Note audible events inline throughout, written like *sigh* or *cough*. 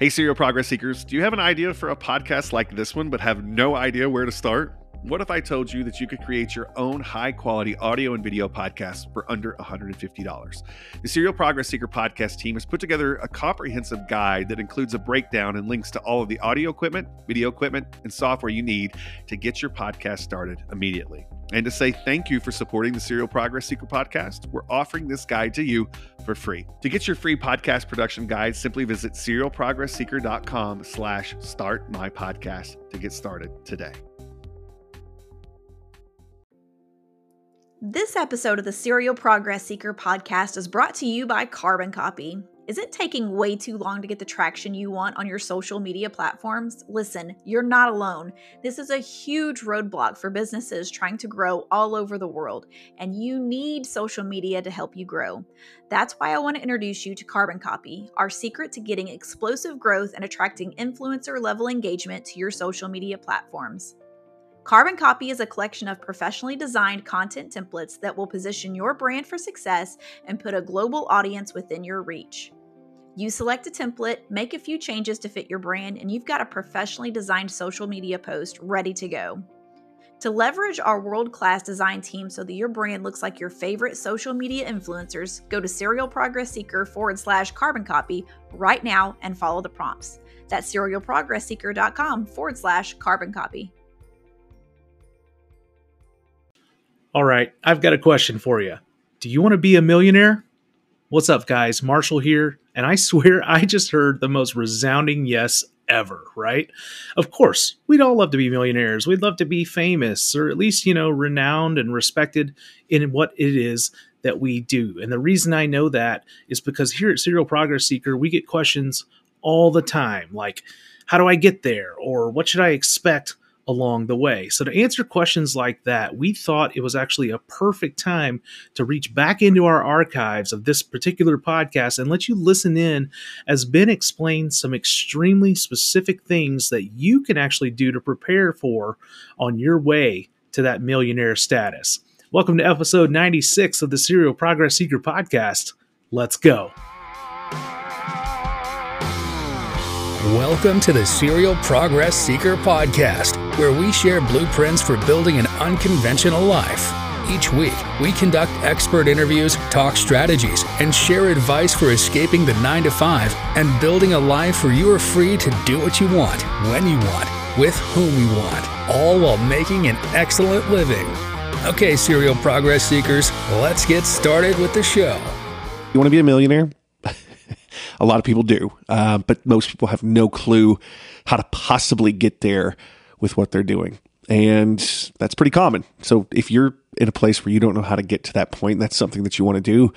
Hey, Serial Progress Seekers, do you have an idea for a podcast like this one but have no idea where to start? What if I told you that you could create your own high quality audio and video podcast for under $150? The Serial Progress Seeker podcast team has put together a comprehensive guide that includes a breakdown and links to all of the audio equipment, video equipment, and software you need to get your podcast started immediately. And to say thank you for supporting the Serial Progress Seeker podcast, we're offering this guide to you for free. To get your free podcast production guide, simply visit serialprogressseeker.com slash start my podcast to get started today. This episode of the Serial Progress Seeker podcast is brought to you by Carbon Copy. Is it taking way too long to get the traction you want on your social media platforms? Listen, you're not alone. This is a huge roadblock for businesses trying to grow all over the world, and you need social media to help you grow. That's why I want to introduce you to Carbon Copy, our secret to getting explosive growth and attracting influencer level engagement to your social media platforms. Carbon Copy is a collection of professionally designed content templates that will position your brand for success and put a global audience within your reach. You select a template, make a few changes to fit your brand, and you've got a professionally designed social media post ready to go. To leverage our world class design team so that your brand looks like your favorite social media influencers, go to Serial Progress Seeker forward slash carbon copy right now and follow the prompts. That's serialprogressseeker.com forward slash carbon copy. All right, I've got a question for you. Do you want to be a millionaire? What's up, guys? Marshall here, and I *laughs* swear I just heard the most resounding yes ever, right? Of course, we'd all love to be millionaires. We'd love to be famous, or at least, you know, renowned and respected in what it is that we do. And the reason I know that is because here at Serial Progress Seeker, we get questions all the time like, how do I get there? Or what should I expect along the way. So, to answer questions like that, we thought it was actually a perfect time to reach back into our archives of this particular podcast and let you listen in as Ben explains some extremely specific things that you can actually do to prepare for on your way to that millionaire status. Welcome to episode 96 of the Serial Progress Seeker podcast. Let's go. Welcome to the Serial Progress Seeker podcast, where we share blueprints for building an unconventional life. Each week, we conduct expert interviews, talk strategies, and share advice for escaping the 9 to 5 and building a life where you are free to do what you want, when you want, with whom you want, all while making an excellent living. Okay, Serial Progress Seekers, let's get started with the show. You want to be a millionaire? A lot of people do, uh, but most people have no clue how to possibly get there with what they're doing. And that's pretty common. So if you're in a place where you don't know how to get to that point, that's something that you want to do,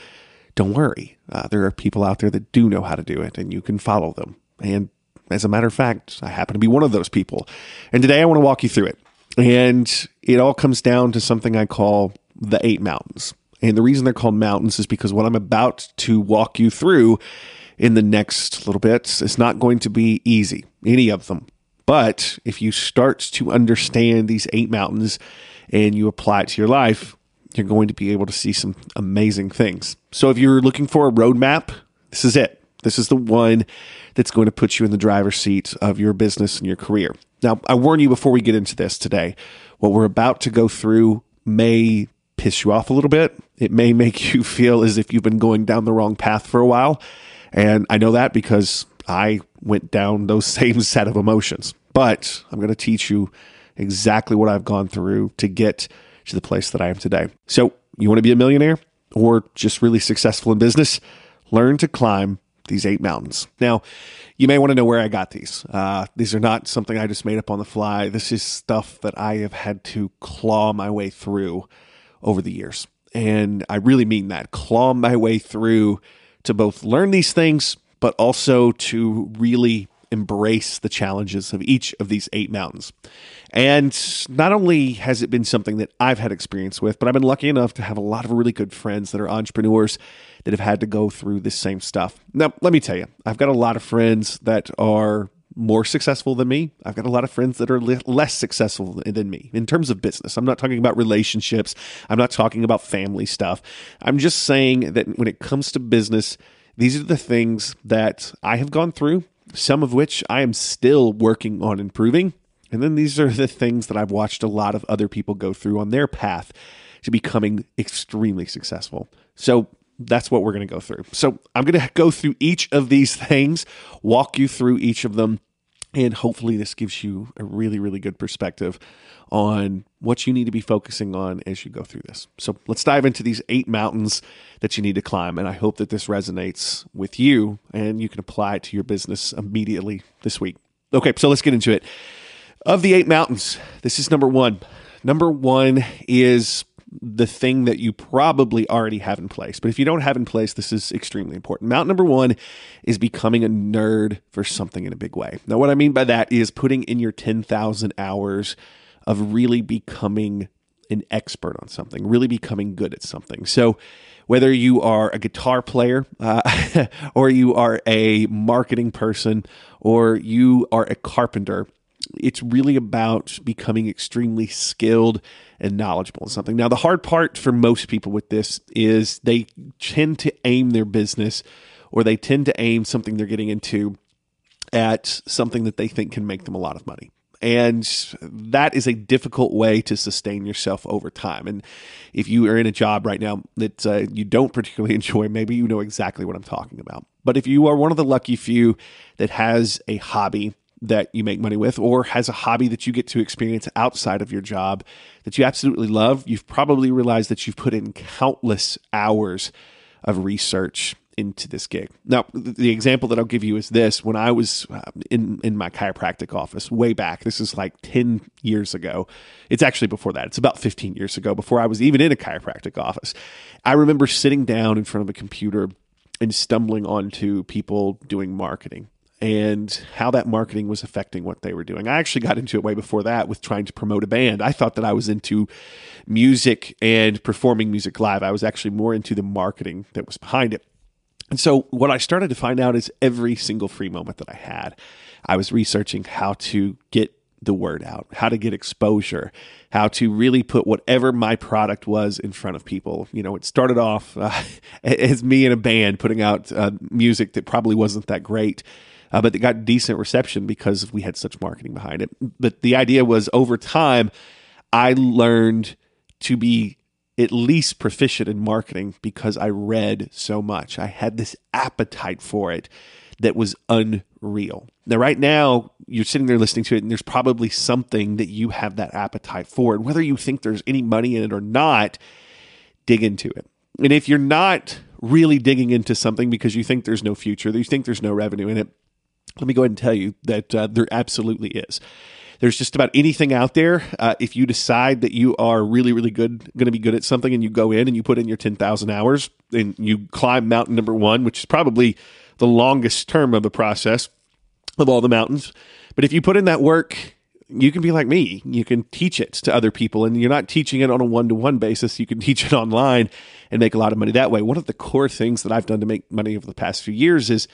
don't worry. Uh, there are people out there that do know how to do it, and you can follow them. And as a matter of fact, I happen to be one of those people. And today I want to walk you through it. And it all comes down to something I call the eight mountains. And the reason they're called mountains is because what I'm about to walk you through in the next little bit. It's not going to be easy, any of them. But if you start to understand these eight mountains and you apply it to your life, you're going to be able to see some amazing things. So if you're looking for a roadmap, this is it. This is the one that's going to put you in the driver's seat of your business and your career. Now, I warn you before we get into this today, what we're about to go through may piss you off a little bit. It may *laughs* make you feel as if you've been going down the wrong path for a while. And I know that because I went down those *laughs* same set of emotions. But I'm going to teach you exactly what I've gone through to get to the place that I am today. So, you want to be a millionaire or just really successful in business? Learn to climb these eight mountains. Now, you may want to know where I got these. Uh, these are not something I just made up on the fly. This is stuff that I have had to claw my way through over the years. And I really mean that claw my way through to both learn these things, but also to really embrace the challenges of each of these eight mountains. And not only has it been something that I've had experience with, but I've been lucky enough to have a lot of really good friends that are entrepreneurs that have had to go through this same stuff. Now, let me tell you, I've got a lot of friends that are more successful than me. I've got a lot of friends that are li- less successful than me in terms of business. I'm not talking about relationships. I'm not talking about family stuff. I'm just saying that when it comes to business, these are the things that I have gone through some of which I am still working on improving. And then these are the things that I've watched a lot of other people go through on their path to becoming extremely successful. So that's what we're going to go through. So I'm going to go through each of these things, walk you through each of them, and hopefully this gives you a really, really good perspective on what you need to be focusing on as you go through this. So let's dive into these eight mountains that you need to climb. And I hope that this resonates with you and you can apply it to your business immediately this week. Okay, so let's get into it. Of the eight mountains, this is number one. Number one is the thing that you probably already have in place. But if you don't have in place, this is extremely important. Mount number one is becoming a nerd for something in a big way. Now, what I mean by that is putting in your 10,000 hours of really becoming an expert on something, really becoming good at something. So, whether you are a guitar player, uh, *laughs* or you are a marketing person, or you are a carpenter, it's really about becoming extremely skilled and knowledgeable in something. Now, the hard part for most people with this is they tend to aim their business or they tend to aim something they're getting into at something that they think can make them a lot of money. And that is a difficult way to sustain yourself over time. And if you are in a job right now that uh, you don't particularly *laughs* enjoy, maybe you know exactly what I'm talking about. But if you are one of the lucky few that has a hobby that you make money with or has a hobby that you get to experience outside of your job that you absolutely love, you've probably realized that you've put in countless hours of research into this gig. Now, the example that I'll give you is this: when I was uh, in in my chiropractic office way back, this is like ten years ago. It's actually before that. It's about fifteen years ago, before I was even in a chiropractic office. I remember sitting down in front of a computer and stumbling onto people doing marketing and how that marketing was affecting what they were doing. I actually got into it way before that with trying to promote a band. I thought that I was into music and performing music live. I was actually more into the marketing that was behind it. And so, what I started to find out is every single free moment that I had, I was researching how to get the word out, how to get exposure, how to really put whatever my product was in front of people. You know, it started off uh, *laughs* as me and a band putting out uh, music that probably wasn't that great uh, but it got decent reception because we had such marketing behind it. But the idea was over time, I learned to be at least proficient in marketing because I read so much. I had this appetite for it that was unreal. Now, right now, you're sitting there listening to it, and there's probably something that you have that appetite for. And whether you think there's any money in it or not, dig into it. And if you're not really digging into something because you think there's no future, you think there's no revenue in it, let me go ahead and tell you that uh, there absolutely is. There's just about anything out there. Uh, if you decide that you are really, really good, going to be good at something, and you go in and you put in your 10,000 hours and you climb mountain number one, which is probably the longest term of the process of all the mountains. But if you put in that work, you can be like me. You can teach it to other people, and you're not teaching it on a one to one basis. You can teach it online and make a lot of money that way. One of the core things that I've done to make money over the past few years is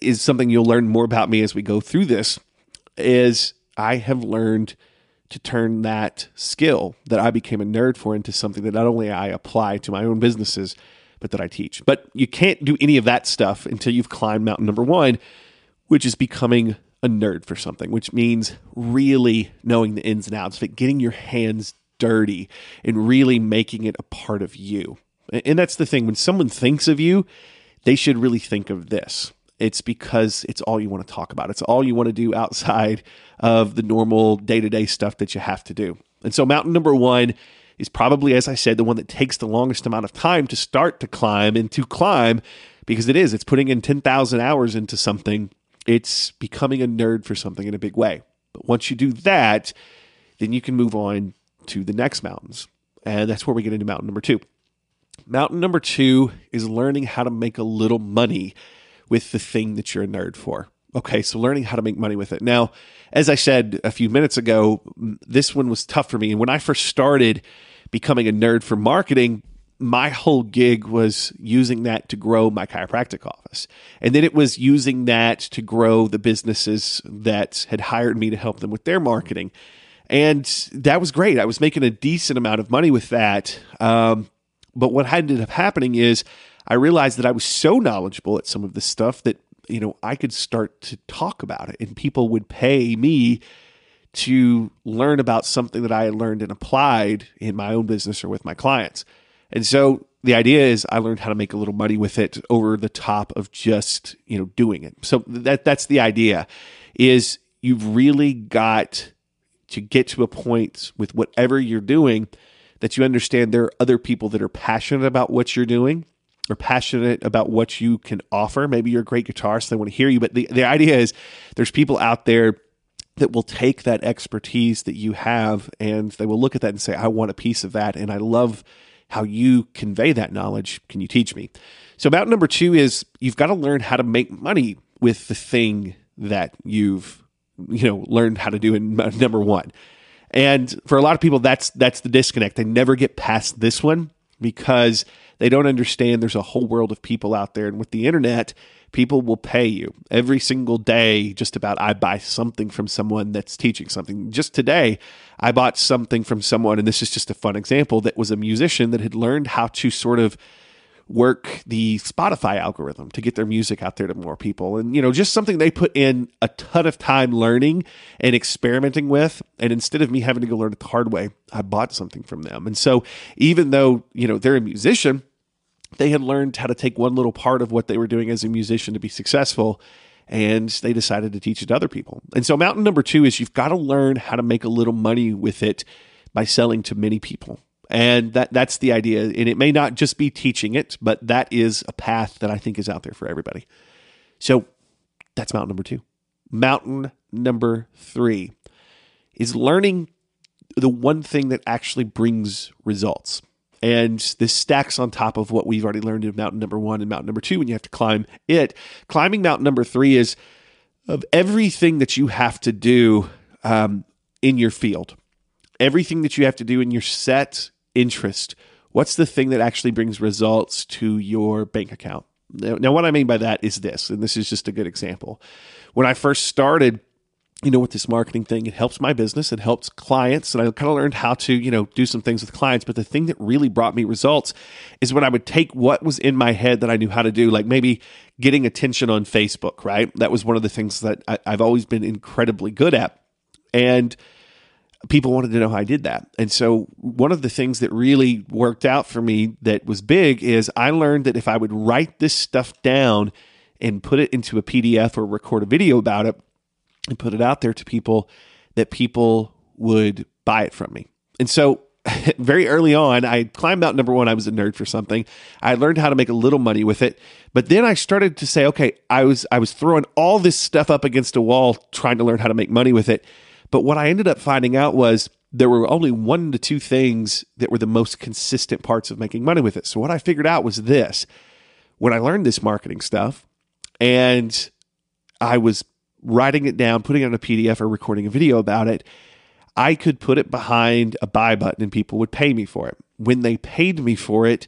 is something you'll learn more about me as we go through this is I have learned to turn that skill that I became a nerd for into something that not only I apply to my own businesses, but that I teach. But you can't do any of that stuff until you've climbed mountain number one, which is becoming a nerd for something, which means really knowing the ins and outs of it, getting your hands dirty and really making it a part of you. And that's the thing. When someone thinks of you, they should really think of this it's because it's all you want to talk about. It's all you want to do outside of the normal day to day stuff that you have to do. And so, mountain number one is probably, as I said, the one that takes the longest amount of time to start to climb and to climb because it is. It's putting in 10,000 hours into something, it's becoming a nerd for something in a big way. But once you do that, then you can move on to the next mountains. And that's where we get into mountain number two. Mountain number two is learning how to make a little money with the thing that you're a nerd for. Okay, so learning how to make money with it. Now, as I said a few minutes ago, this one was tough for me. And when I first started becoming a nerd for marketing, my whole gig was using that to grow my chiropractic office. And then it was using that to grow the businesses that had hired me to help them with their marketing. And that was great. I was making a decent amount of money with that. Um, but what ended up happening is I realized that I was so knowledgeable at some of this stuff that you know, I could start to talk about it and people would pay me to learn about something that I had learned and applied in my own business or with my clients. And so the idea is I learned how to make a little money with it over the top of just, you know, doing it. So that that's the idea is you've really got to get to a point with whatever you're doing that you understand there are other people that are passionate about what you're doing or passionate about what you can offer. Maybe you're a great guitarist, they want to hear you. But the, the idea is there's people out there that will take that expertise that you have and they will look at that and say, I want a piece of that. And I love how you convey that knowledge. Can you teach me? So, about number two is you've got to learn how to make money with the thing that you've you know learned how to do in number one. And for a lot of people, that's that's the disconnect. They never get past this one because they don't understand there's a whole world of people out there. And with the internet, people will pay you every single day. Just about, I buy something from someone that's teaching something. Just today, I bought something from someone, and this is just a fun example, that was a musician that had learned how to sort of work the Spotify algorithm to get their music out there to more people. And, you know, just something they put in a ton of time learning and experimenting with. And instead of me having to go learn it the hard way, I bought something from them. And so even though, you know, they're a musician, they had learned how to take one little part of what they were doing as a musician to be successful and they decided to teach it to other people. And so mountain number 2 is you've got to learn how to make a little money with it by selling to many people. And that that's the idea. And it may not just be teaching it, but that is a path that I think is out there for everybody. So that's mountain number 2. Mountain number 3 is learning the one thing that actually brings results. And this stacks on top of what we've already learned in mountain number one and mountain number two when you have to climb it. Climbing mountain number three is of everything that you have to do um, in your field, everything that you have to do in your set interest. What's the thing that actually brings results to your bank account? Now, now, what I mean by that is this, and this is just a good example. When I first started, you know, with this marketing thing, it helps my business, it helps clients, and I kind of learned how to, you know, do some things with clients. But the thing that really brought me results is when I would take what was in my head that I knew how to do, like maybe getting attention on Facebook, right? That was one of the things that I, I've always been incredibly good at. And people wanted to know how I did that. And so one of the things that really worked out for me that was big is I learned that if I would write this stuff down and put it into a PDF or record a video about it, and put it out there to people that people would buy it from me. And so *laughs* very early on, I climbed out number one. I was a nerd for something. I learned how to make a little money with it, but then I started to say, okay, I was I was throwing all this stuff up against a wall, trying to learn how to make money with it. But what I ended up finding out was there were only one to two things that were the most consistent parts of making money with it. So what I figured out was this: when I learned this marketing stuff, and I was writing it down, putting it on a PDF, or recording a video about it, I could put it behind a buy button and people would pay me for it. When they paid me for it,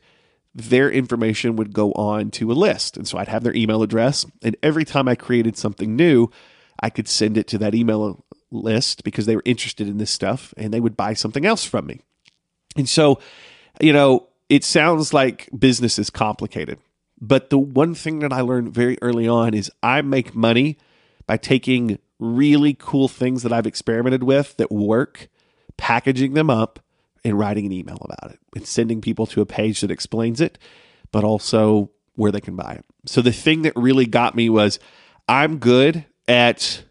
their information would go on to a list. And so I'd have their email address. And every time I created something new, I could send it to that email list because they were interested in this stuff and they would buy something else from me. And so, you know, it sounds like business is complicated. But the one thing that I learned very early on is I make money by taking really cool things that I've experimented with that work, packaging them up, and writing an email about it and sending people to a page that explains it, but also where they can buy it. So the thing that really got me was I'm good at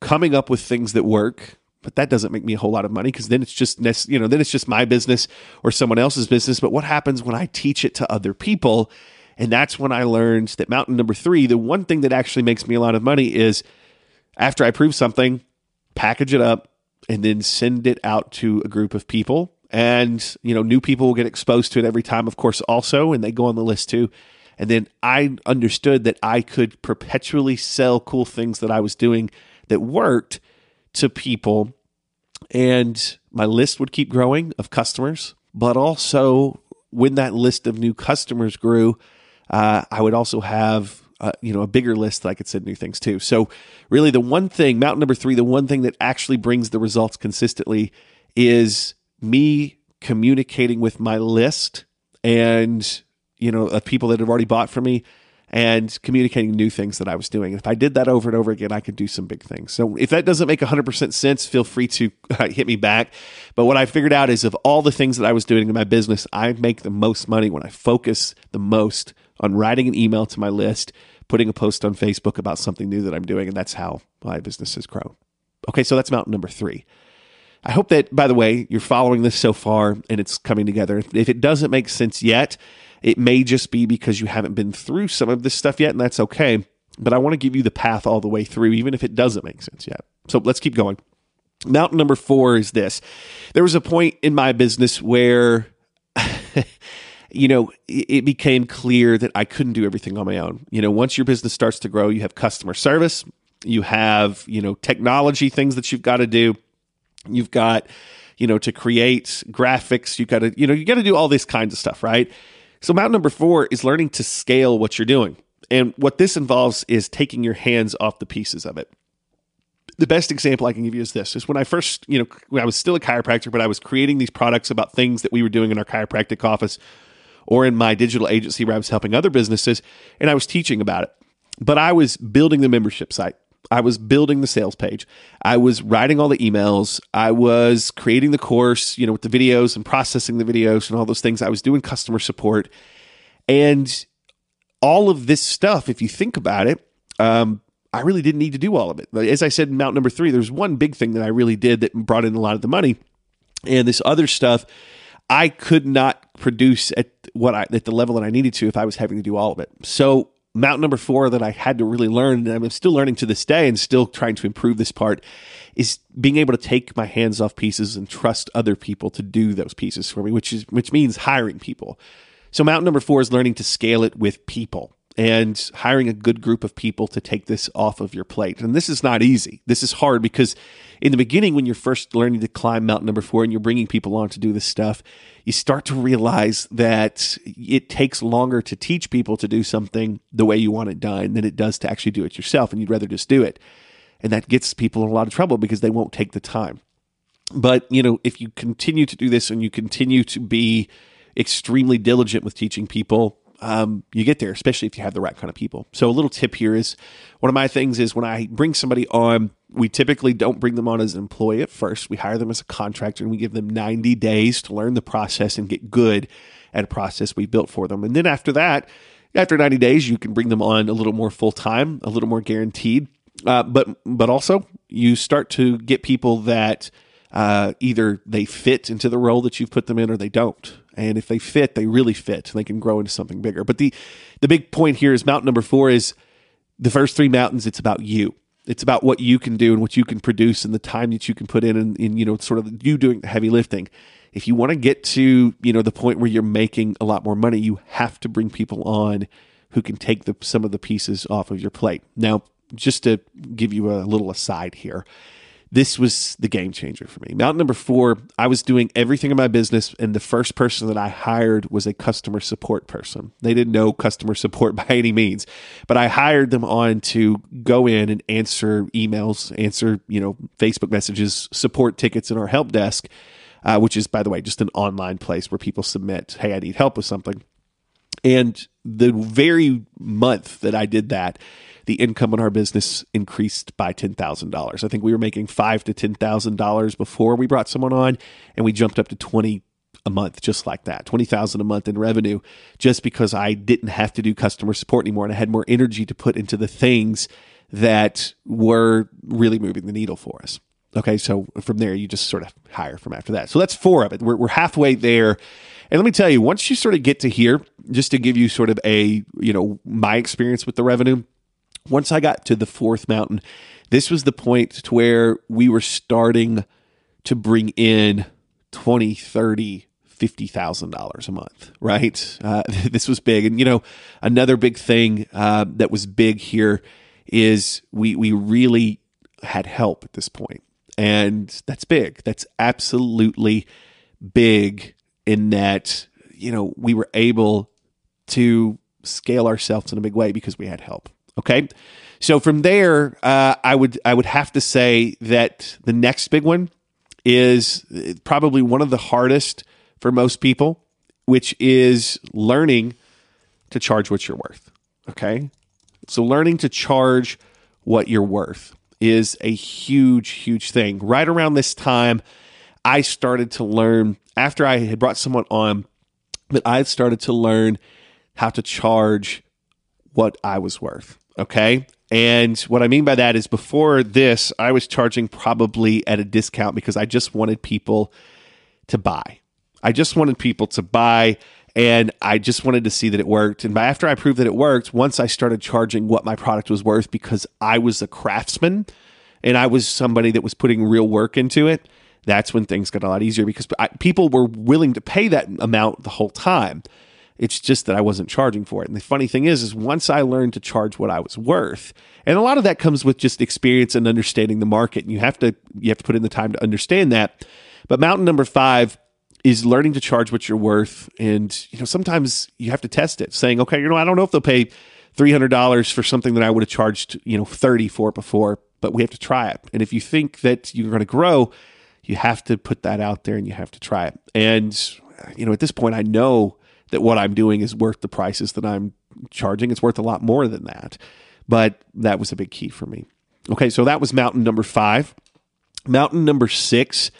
coming up with things that work, but that doesn't make me a whole lot of money because then it's just you know then it's just my business or someone else's business. But what happens when I teach it to other people? And that's when I learned that mountain number three, the one thing that actually makes me a lot of money is after I prove something, package it up, and then send it out to a group of people. And, you know, new people will get exposed to it every time, of course, also, and they go on the list too. And then I understood that I could perpetually sell cool things that I was doing that worked to people. And my list would keep growing of customers. But also, when that list of new customers grew, uh, I would also have uh, you know a bigger list that I could send new things to. So really, the one thing, mountain number three, the one thing that actually brings the results consistently is me communicating with my list and you know of people that have already bought from me and communicating new things that I was doing. If I did that over and over again, I could do some big things. So if that doesn't make 100% sense, feel free to *laughs* uh, hit me back. But what I figured out is of all the things that I was doing in my business, I make the most money when I focus the most on writing an email to my list, putting a post on Facebook about something new that I'm doing. And that's how my business has grown. Okay, so that's mountain number three. I hope that, by the way, you're following this so far and it's coming together. If it doesn't make sense yet, it may just be because you haven't been through some of this stuff yet, and that's okay. But I want to give you the path all the way through, even if it doesn't make sense yet. So let's keep going. Mountain number four is this. There was a point in my business where, *laughs* you know, it became clear that I couldn't do everything on my own. You know, once your business starts to grow, you have customer service, you have, you know, technology things that you've got to do You've got, you know, to create graphics, you've got to, you know, you got to do all this kinds of stuff, right? So, mountain number four is learning to scale what you're doing. And what this involves is taking your hands off the pieces of it. The best example I can give you is this is when I first, you know, I was still a chiropractor, but I was creating these products about things that we were doing in our chiropractic office or in my digital agency where I was helping other businesses and I was teaching about it. But I was building the membership site. I was building the sales page. I was writing all the emails. I was creating the course, you know, with the videos and processing the videos and all those things. I was doing customer support. And all of this stuff, if you think about it, um, I really didn't need to do all of it. As I said in Mount Number Three, there's one big thing that I really did that brought in a lot of the money. And this other stuff, I could not produce at what I at the level that I needed to if I was having to do all of it. So mountain number four that I had to really learn, and I'm still learning to this day and still trying to improve this part, is being able to take my hands off pieces and trust other people to do those pieces for me, which is which means hiring people. So mountain number four is learning to scale it with people and hiring a good group of people to take this off of your plate. And this is not easy. This is hard because in the beginning, when you're first learning to climb mountain number four and you're bringing people on to do this stuff, you start to realize that it takes longer to teach people to do something the way you want it done than it does to actually do it yourself. And you'd rather just do it. And that gets people in a lot of trouble because they won't take the time. But, you know, if you continue to do this and you continue to be extremely diligent with teaching people, um, you get there, especially if you have the right kind of people. So, a little tip here is one of my things is when I bring somebody on, we typically don't bring them on as an employee at first. We hire them as a contractor and we give them 90 days to learn the process and get good at a process we built for them. And then after that, after 90 days, you can bring them on a little more full time, a little more guaranteed. Uh, but but also you start to get people that uh, either they fit into the role that you've put them in or they don't. And if they fit, they really fit. They can grow into something bigger. But the the big point here is mountain number four is the first three mountains. It's about you it's about what you can do and what you can produce and the time that you can put in and, and you know sort of you doing the heavy lifting if you want to get to you know the point where you're making a lot more money you have to bring people on who can take the, some of the pieces off of your plate now just to give you a little aside here this was the game changer for me. Mountain number four, I was doing everything in my business, and the first person that I hired was a customer support person. They didn't know customer support *laughs* by any means, but I hired them on to go in and answer emails, answer you know Facebook messages, support tickets in our help desk, uh, which is by the way just an online place where people submit, "Hey, I need help with something." And the very month that I did that, the income in our business increased by $10,000. I think we were making five to $10,000 before we brought someone on, and we jumped up to 20 a month just like that 20,000 a month in revenue just because I didn't have to do customer support anymore and I had more energy to put into the things that were really moving the needle for us. Okay, so from there you just sort of hire from after that. So that's four of it. We're, we're halfway there. And let me tell you, once you sort of get to here, just to give you sort of a, you know, my experience with the revenue, once I got to the fourth mountain, this was the point to where we were starting to bring in 20, 30, $50,000 a month, right? Uh, *laughs* this was big. And, you know, another big thing uh, that was big here is we, we really had help at this point. And that's big. That's absolutely big in that, you know, we were able to scale ourselves in a big way because we had help. Okay, so from there, uh, I would I would have to say that the next big one is probably one of the hardest for most people, which is learning to charge what you're worth. Okay. So learning to charge what you're worth is a huge, huge thing. Right around this time, I started to learn after I had brought someone on that I started to learn how to charge what I was worth. Okay. And what I mean by that is before this, I was charging probably at a discount because I just wanted people to buy. I just wanted people to buy and I just wanted to see that it worked. And after I proved that it worked, once I started charging what my product was worth because I was a craftsman and I was somebody that was putting real work into it, that's when things got a lot easier because I, people were willing to pay that amount the whole time. It's just that I wasn't charging for it. And the funny thing is, is once I learned to charge what I was worth, and a lot of that comes with just experience and understanding the market. And you have to you have to put in the time to understand that. But mountain number five is learning to charge what you're worth. And, you know, sometimes you have to test it, saying, okay, you know, I don't know if they'll pay $300 for something that I would have charged, you know, 30 for before, but we have to try it. And if you think that you're to grow, you have to put that out there and you have to try it. And, you know, at this point, I know that what I'm doing is worth the prices that I'm charging. It's worth a lot more than that. But that was a big key for me. Okay, so that was mountain number five. Mountain number six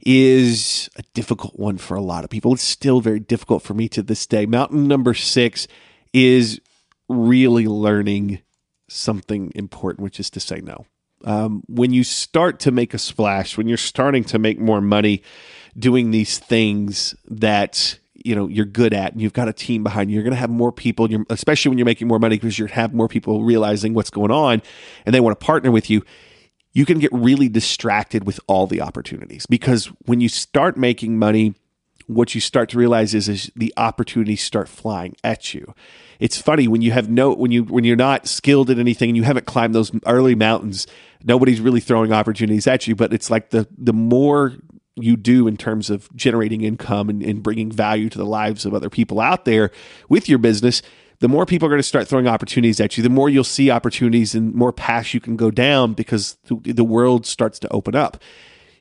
is a difficult one for a lot of people. It's still very difficult for me to this day. Mountain number six is really learning something important, which is to say no. Um, when you start to make a splash, when you're starting to make more money doing these things that you know you're good at and you've got a team behind you you're going to have more people you're, especially when you're making more money because you have more people realizing what's going on and they want to partner with you you can get really distracted with all the opportunities because when you start making money, what you start to realize is, is the opportunities start flying at you. It's funny when you have no when you when you're not skilled at anything and you haven't climbed those early mountains, nobody's really throwing opportunities at you. But it's like the the more you do in terms of generating income and, and bringing value to the lives of other people out there with your business, the more people are going to start throwing opportunities at you, the more you'll see opportunities and more paths you can go down because the world starts to open up.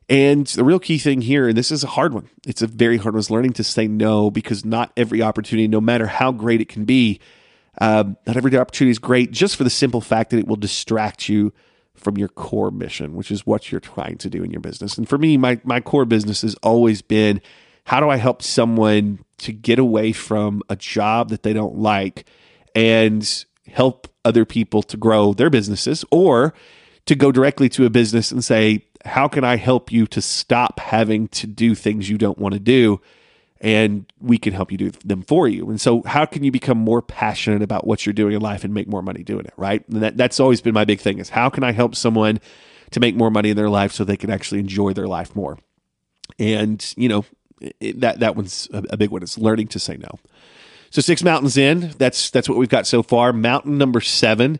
And the real key thing here, and this is a hard one, it's a very hard one, is learning to say no because not every opportunity, no matter how great it can be, um, not every opportunity is great just for the simple fact that it will distract you from your core mission, which is what you're trying to do in your business. And for me, my, my core business has always been how do I help someone to get away from a job that they don't like and help other people to grow their businesses or to go directly to a business and say, How can I help you to stop having to do things you don't want to do? And we can help you do them for you. And so, how can you become more passionate about what you're doing in life and make more money doing it? Right. And that, that's always been my big thing is how can I help someone to make more money in their life so they can actually enjoy their life more? And, you know, it, that that one's a, a big one. It's learning to say no. So six mountains in. That's that's what we've got so far. Mountain number seven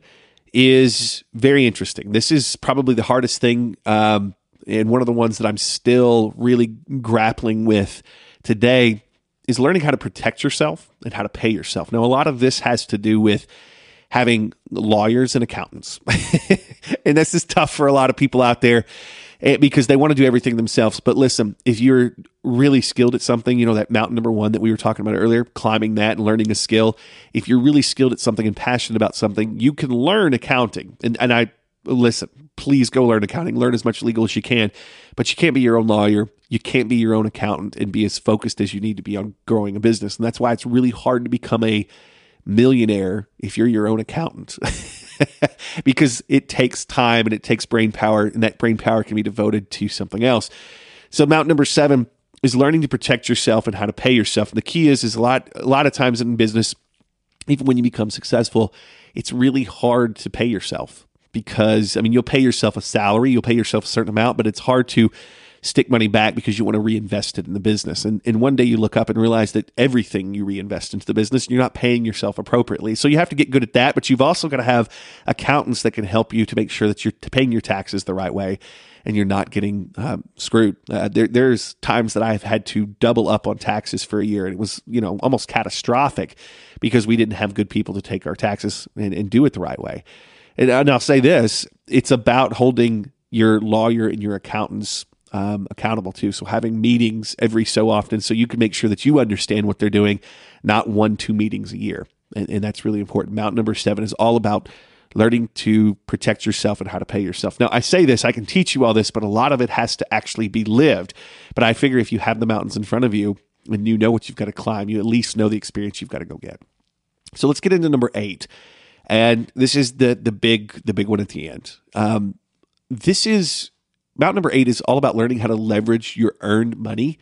is very interesting. This is probably the hardest thing, um, and one of the ones that I'm still really grappling with today is learning how to protect yourself and how to pay yourself. Now, a lot of this has to do with having lawyers and accountants, *laughs* and this is tough for a lot of people out there Eh, because they want to do everything themselves. But listen, if you're really skilled at something, you know, that mountain number one that we were talking about earlier, climbing that and learning a skill, if you're really skilled at something and passionate about something, you can learn accounting. And, and I, listen, please go learn accounting, learn as much legal as you can, but you can't be your own lawyer. You can't be your own accountant and be as focused as you need to be on growing a business. And that's why it's really hard to become a millionaire if you're your own accountant. *laughs* because it takes time and it takes brain power, and that brain power can be devoted to something else. So, mount number seven is learning to protect yourself and how to pay yourself. And the key is, is a lot, a lot of times in business, even when you become successful, it's really hard to pay yourself because I mean, you'll pay yourself a salary, you'll pay yourself a certain amount, but it's hard to stick money back because you want to reinvest it in the business. And, and one day you look up and realize that everything you reinvest into the business, you're not paying yourself appropriately. So you have to get good at that, but you've also got to have accountants that can help you to make sure that you're paying your taxes the right way and you're not getting um, screwed. Uh, there, there's times that I've had to double up on taxes for a year, and it was you know almost catastrophic because we didn't have good people to take our taxes and, and do it the right way. And, and I'll say this: it's about holding your lawyer and your accountants um, accountable to. So having meetings every so often so you can make sure that you understand what they're doing, not one, two meetings a year. And, and that's really important. Mountain number seven is all about learning to protect yourself and how to pay yourself. Now, I say this, I can teach you all this, but a lot of it has to actually be lived. But I figure if you have the mountains in front of you and you know what you've got to climb, you at least know the experience you've got to go get. So let's get into number eight. And this is the the big the big one at the end. Um, this is mountain number eight is all about learning how to leverage your earned money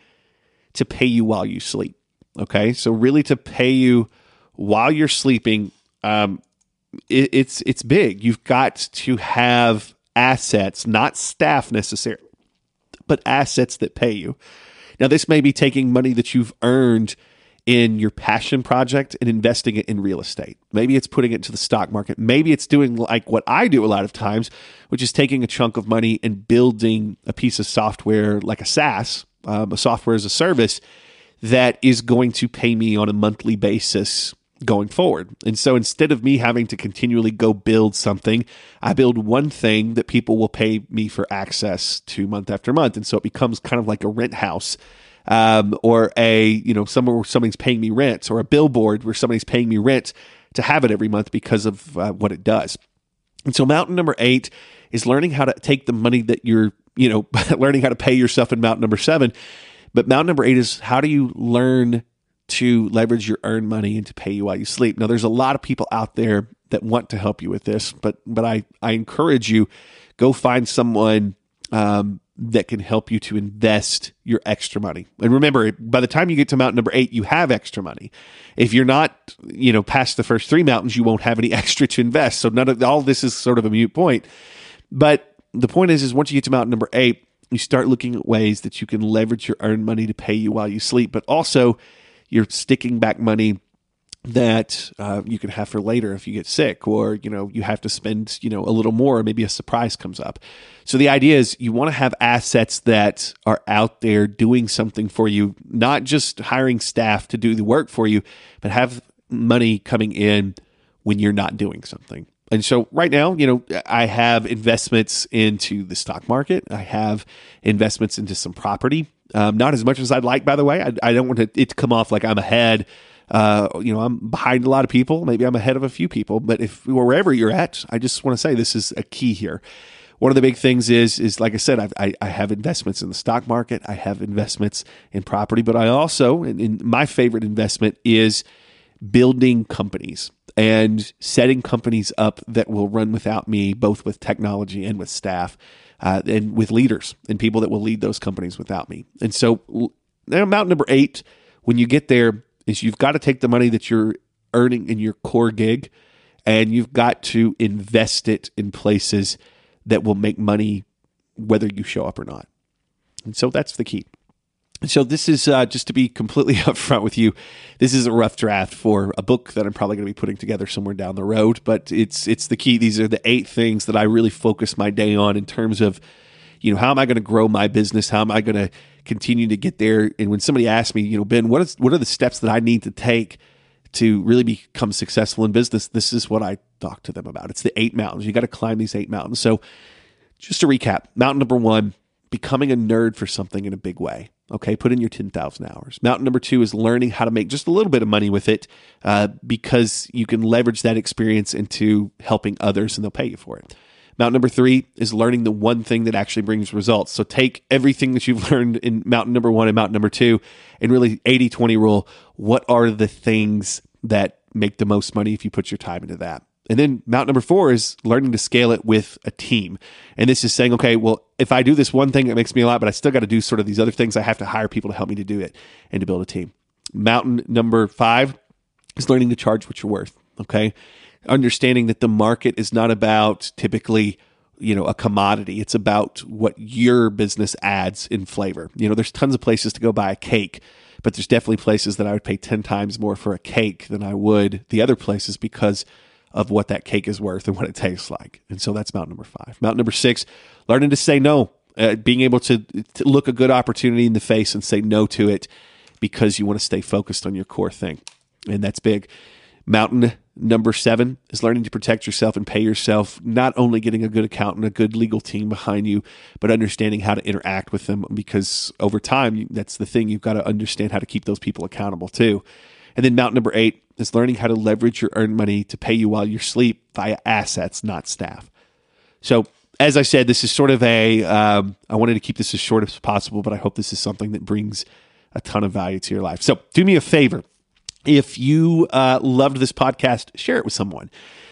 to pay you while you sleep. Okay, so really to pay you while you're sleeping. Um, it, it's it's big. You've got to have assets, not staff necessarily, but assets that pay you. Now, this may be taking money that you've earned in your passion project and investing it in real estate. Maybe it's putting it into the stock market. Maybe it's doing like what I do a lot of times, which is taking a chunk of money and building a piece of software like a SaaS, um, a software as a service that is going to pay me on a monthly basis going forward. And so instead of me having to continually go build something, I build one thing that people will pay me for access to month after month. And so it becomes kind of like a rent house. Um, or a you know somewhere where somebody's paying me rent, or a billboard where somebody's paying me rent to have it every month because of uh, what it does. And so mountain number eight is learning how to take the money that you're you know *laughs* learning how to pay yourself in mountain number seven. But mountain number eight is how do you learn to leverage your earned money and to pay you while you sleep. Now, there's a lot of people out there that want to help you with this, but but I I encourage you go find someone um, that can help you to invest your extra money. And remember, by the time you get to mountain number eight, you have extra money. If you're not, you know, past the first three mountains, you won't have any *laughs* extra to invest. So none of all this is sort of a mute point. But the point is, is once you get to mountain number eight, you start looking at ways that you can leverage your earned money to pay you while you sleep, but also you're sticking back money that uh, you can have for later if you get sick or you know you have to spend you know a little more maybe a surprise comes up so the idea is you want to have assets that are out there doing something for you not just hiring staff to do the work for you but have money coming in when you're not doing something and so right now, you know, I have investments into the stock market. I have investments into some property. Um, not as much as I'd like, by the way. I, I don't want it to come off like I'm ahead. Uh, you know, I'm behind a lot of people. Maybe I'm ahead of a few people. But if wherever you're at, I just want to say this is a key here. One of the big things is, is like I said, I've, I, I have investments in the stock market. I have investments in property, but I also, and, my favorite investment is building companies and setting companies up that will run without me, both with technology and with staff uh, and with leaders and people that will lead those companies without me. And so, now, mountain number eight, when you get there, is you've got to take the money that you're earning in your core gig and you've got to invest it in places that will make money whether you show up or not. And so that's the key. So this is uh, just to be completely *laughs* upfront with you. This is a rough draft for a book that I'm probably going to be putting together somewhere down the road. But it's it's the key. These are the eight things that I really focus my day on in terms of, you know, how am I going to grow my business? How am I going to continue to get there? And when somebody asks me, you know, Ben, what is what are the steps that I need to take to really become successful in business? This is what I talk to them about. It's the eight mountains. You got to climb these eight mountains. So just to recap, mountain number one, becoming a nerd for something in a big way. Okay, put in your 10,000 hours. Mountain number two is learning how to make just a little bit of money with it uh, because you can leverage that experience into helping others and they'll pay you for it. Mountain number three is learning the one thing that actually brings results. So take everything that you've *laughs* learned in mountain number one and mountain number two and really 80 20 rule. What are the things that make the most money if you put your time into that? And then mount number four is learning to scale it with a team. And this is saying, okay, well, if I do this one thing, it makes me a lot, but I still got to do sort of these other things. I have to hire people to help me to do it and to build a team. Mountain number five is learning to charge what you're worth. Okay. Understanding that the market is not about typically, you know, a commodity. It's about what your business adds in flavor. You know, there's tons of places to go buy a cake, but there's definitely places that I would pay 10 times more for a cake than I would the other places because of what that cake is worth and what it tastes like. And so that's mountain number five. Mountain number six, learning to say no, uh, being able to, to look a good opportunity in the face and say no to it because you want to stay focused on your core thing. And that's big. Mountain number seven is learning to protect yourself and pay yourself, not only getting a good accountant, a good legal team behind you, but understanding how to interact with them because over time, that's the thing. You've got to understand how to keep those people accountable too. And then mountain number eight is learning how to leverage your earned money to pay you while you sleep via assets, not staff. So, as I said, this is sort of a. Um, I wanted to keep this as short as possible, but I hope this is something that brings a ton of value to your life. So, do me a favor. If you uh, loved this podcast, share it with someone.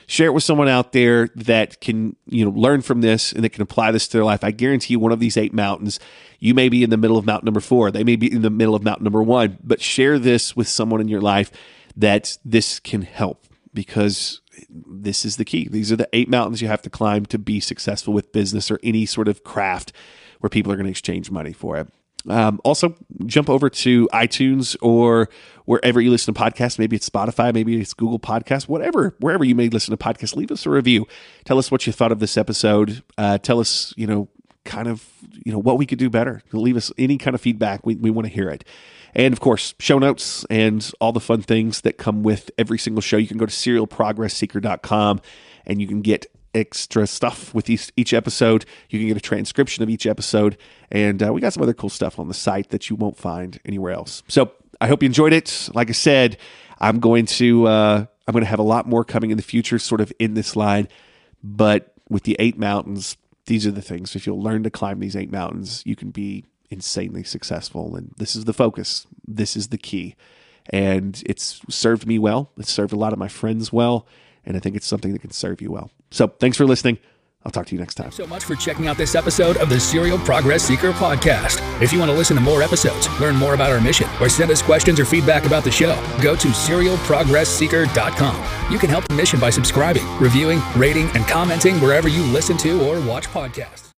Share it with someone out there that can you know learn from this and that can apply this to their life. I guarantee you one of these eight mountains you may be in the middle of mountain number four. They may be in the middle of mountain number one. But share this with someone in your life that this can help because this is the key. These are the eight mountains you have to climb to be successful with business or any sort of craft where people are going to exchange money for it. Um, also, jump over to iTunes or wherever you listen to podcasts. Maybe it's Spotify, maybe it's Google Podcasts, whatever, wherever you may listen to podcasts. Leave us a review. Tell us what you thought of this episode. Uh, tell us, you know, kind of, you know, what we could do better. Leave us any kind of feedback. We, we want to hear it. And of course, show notes and all the fun things that come with every single show. You can go to serialprogressseeker.com and you can get extra stuff with each, each episode. You can get a transcription of each episode. And uh, we got some other cool stuff on the site that you won't find anywhere else. So I hope you enjoyed it. Like I said, I'm going to uh, I'm going to have a lot more coming in the future, sort of in this line. But with the eight mountains, these are the things. If you'll learn to climb these eight mountains, you can be insanely successful. And this is the focus. This is the key. And it's served me well. It's served a lot of my friends well. And I think it's something that can serve you well. So thanks for listening. I'll talk to you next time. so much for checking out this episode of the Serial Progress Seeker podcast. If you want to listen to more episodes, learn more about our mission, or send us questions or feedback about the show, go to serialprogressseeker.com. You can help the mission by subscribing, reviewing, rating, and commenting wherever you listen to or watch podcasts.